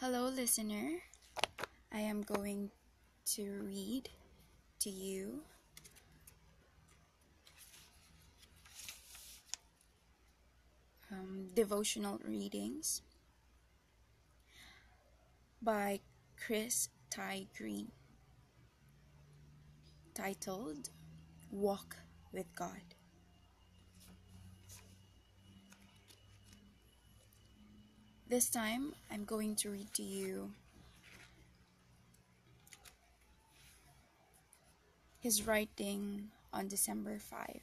Hello, listener. I am going to read to you um, devotional readings by Chris Ty Green titled Walk with God. This time I'm going to read to you his writing on December 5.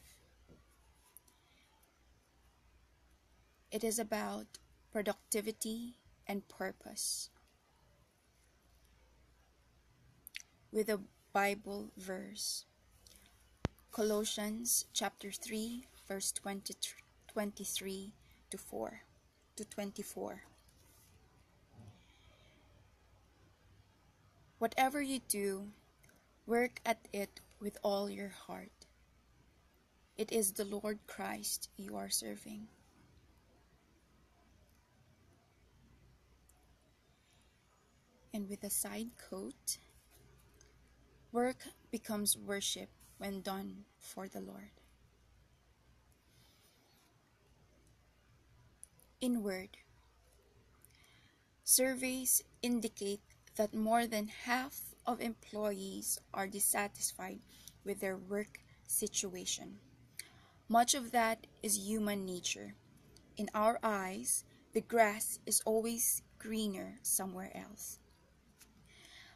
It is about productivity and purpose. With a Bible verse Colossians chapter 3, verse 20, 23 to 4 to 24. Whatever you do, work at it with all your heart. It is the Lord Christ you are serving. And with a side coat, work becomes worship when done for the Lord. Inward Surveys indicate that more than half of employees are dissatisfied with their work situation. Much of that is human nature. In our eyes, the grass is always greener somewhere else.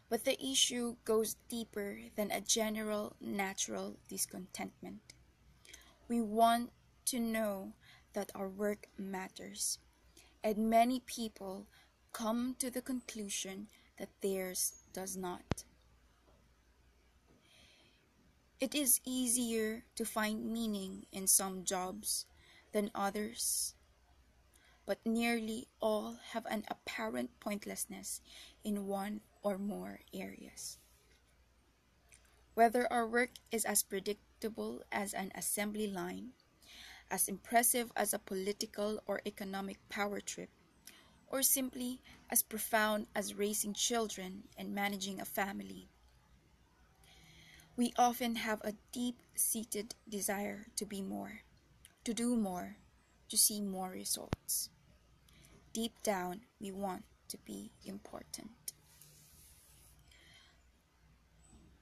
But the issue goes deeper than a general natural discontentment. We want to know that our work matters, and many people come to the conclusion that theirs does not. It is easier to find meaning in some jobs than others, but nearly all have an apparent pointlessness in one or more areas. Whether our work is as predictable as an assembly line, as impressive as a political or economic power trip, or simply as profound as raising children and managing a family. We often have a deep seated desire to be more, to do more, to see more results. Deep down, we want to be important.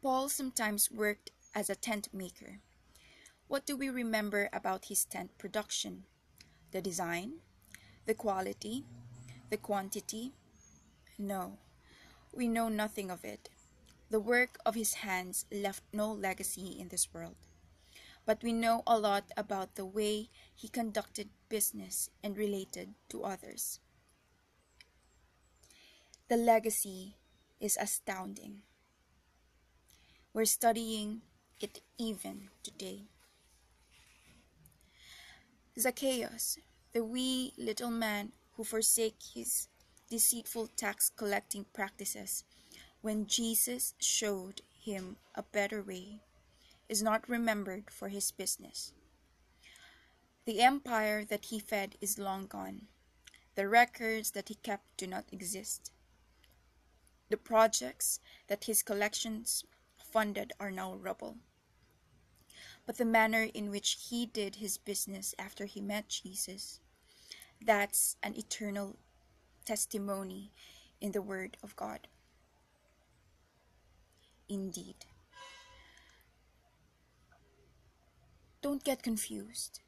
Paul sometimes worked as a tent maker. What do we remember about his tent production? The design, the quality, the quantity? No, we know nothing of it. The work of his hands left no legacy in this world. But we know a lot about the way he conducted business and related to others. The legacy is astounding. We're studying it even today. Zacchaeus, the wee little man who forsake his deceitful tax collecting practices when Jesus showed him a better way, is not remembered for his business. The empire that he fed is long gone. The records that he kept do not exist. The projects that his collections funded are now rubble. But the manner in which he did his business after he met Jesus that's an eternal testimony in the Word of God. Indeed. Don't get confused.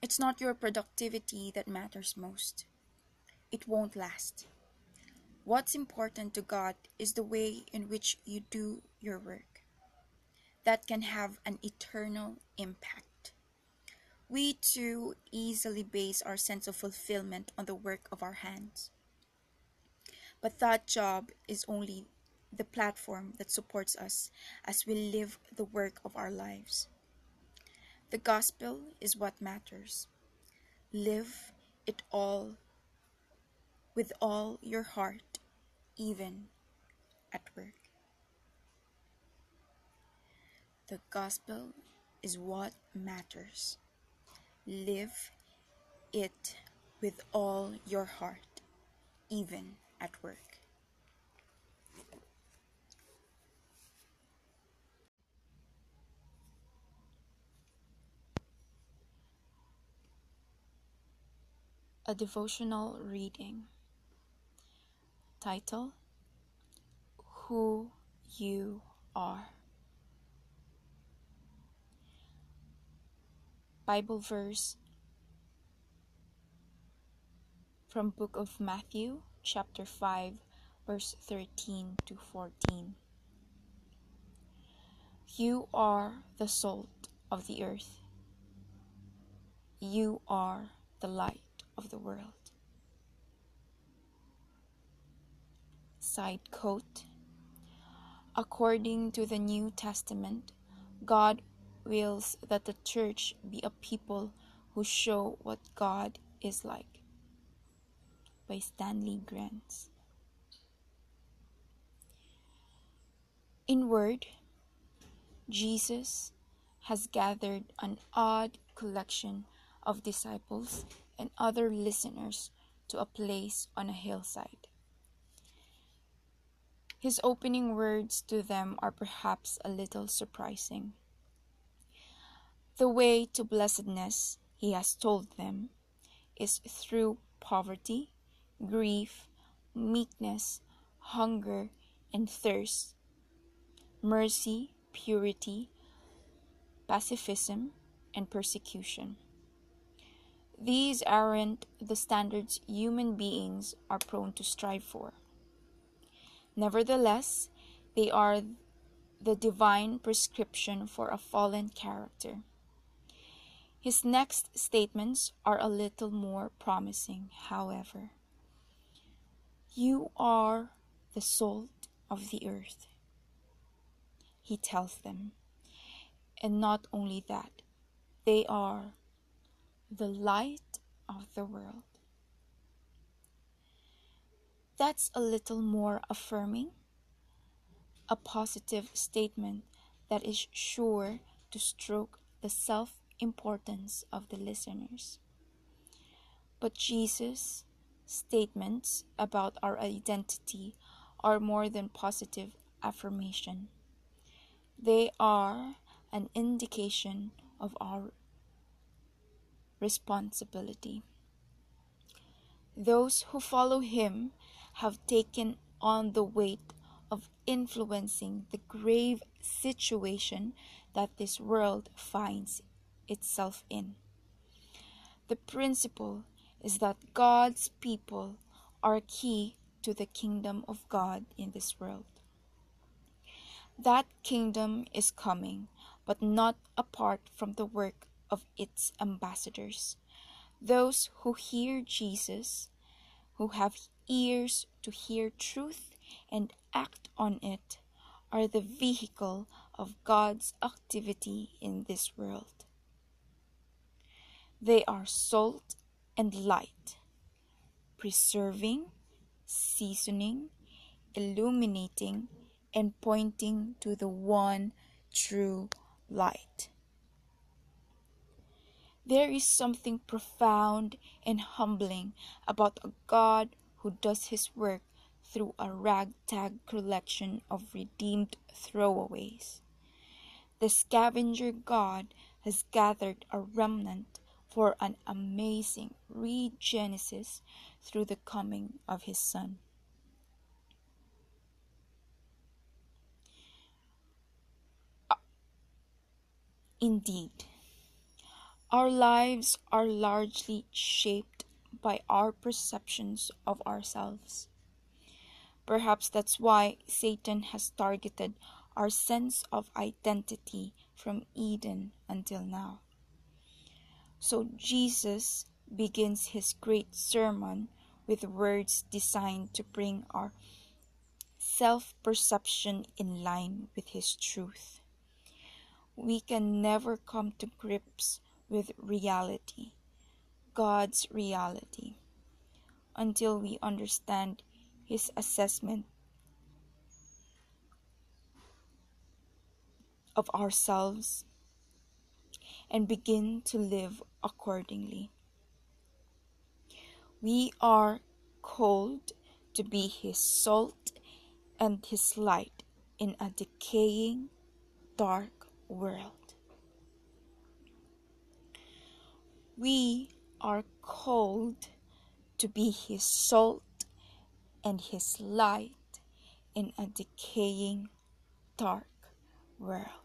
It's not your productivity that matters most. It won't last. What's important to God is the way in which you do your work. That can have an eternal impact we too easily base our sense of fulfillment on the work of our hands. But that job is only the platform that supports us as we live the work of our lives. The gospel is what matters. Live it all with all your heart, even at work. The gospel is what matters. Live it with all your heart, even at work. A devotional reading. Title Who You Are. Bible verse from book of Matthew chapter 5 verse 13 to 14 You are the salt of the earth. You are the light of the world. Side quote. According to the New Testament God wills that the church be a people who show what God is like by Stanley Grenz. In word, Jesus has gathered an odd collection of disciples and other listeners to a place on a hillside. His opening words to them are perhaps a little surprising. The way to blessedness, he has told them, is through poverty, grief, meekness, hunger, and thirst, mercy, purity, pacifism, and persecution. These aren't the standards human beings are prone to strive for. Nevertheless, they are the divine prescription for a fallen character. His next statements are a little more promising, however. You are the salt of the earth, he tells them. And not only that, they are the light of the world. That's a little more affirming, a positive statement that is sure to stroke the self importance of the listeners. But Jesus statements about our identity are more than positive affirmation. They are an indication of our responsibility. Those who follow him have taken on the weight of influencing the grave situation that this world finds itself in. The principle is that God's people are key to the kingdom of God in this world. That kingdom is coming, but not apart from the work of its ambassadors. Those who hear Jesus, who have ears to hear truth and act on it, are the vehicle of God's activity in this world. They are salt and light, preserving, seasoning, illuminating, and pointing to the one true light. There is something profound and humbling about a God who does his work through a ragtag collection of redeemed throwaways. The scavenger God has gathered a remnant for an amazing regenesis through the coming of his Son. Uh, indeed, our lives are largely shaped by our perceptions of ourselves. Perhaps that's why Satan has targeted our sense of identity from Eden until now. So Jesus begins his great sermon with words designed to bring our self perception in line with his truth. We can never come to grips with reality, God's reality, until we understand his assessment of ourselves and begin to live accordingly. We are called to be His salt and His light in a decaying, dark world. We are called to be His salt and His light in a decaying, dark world.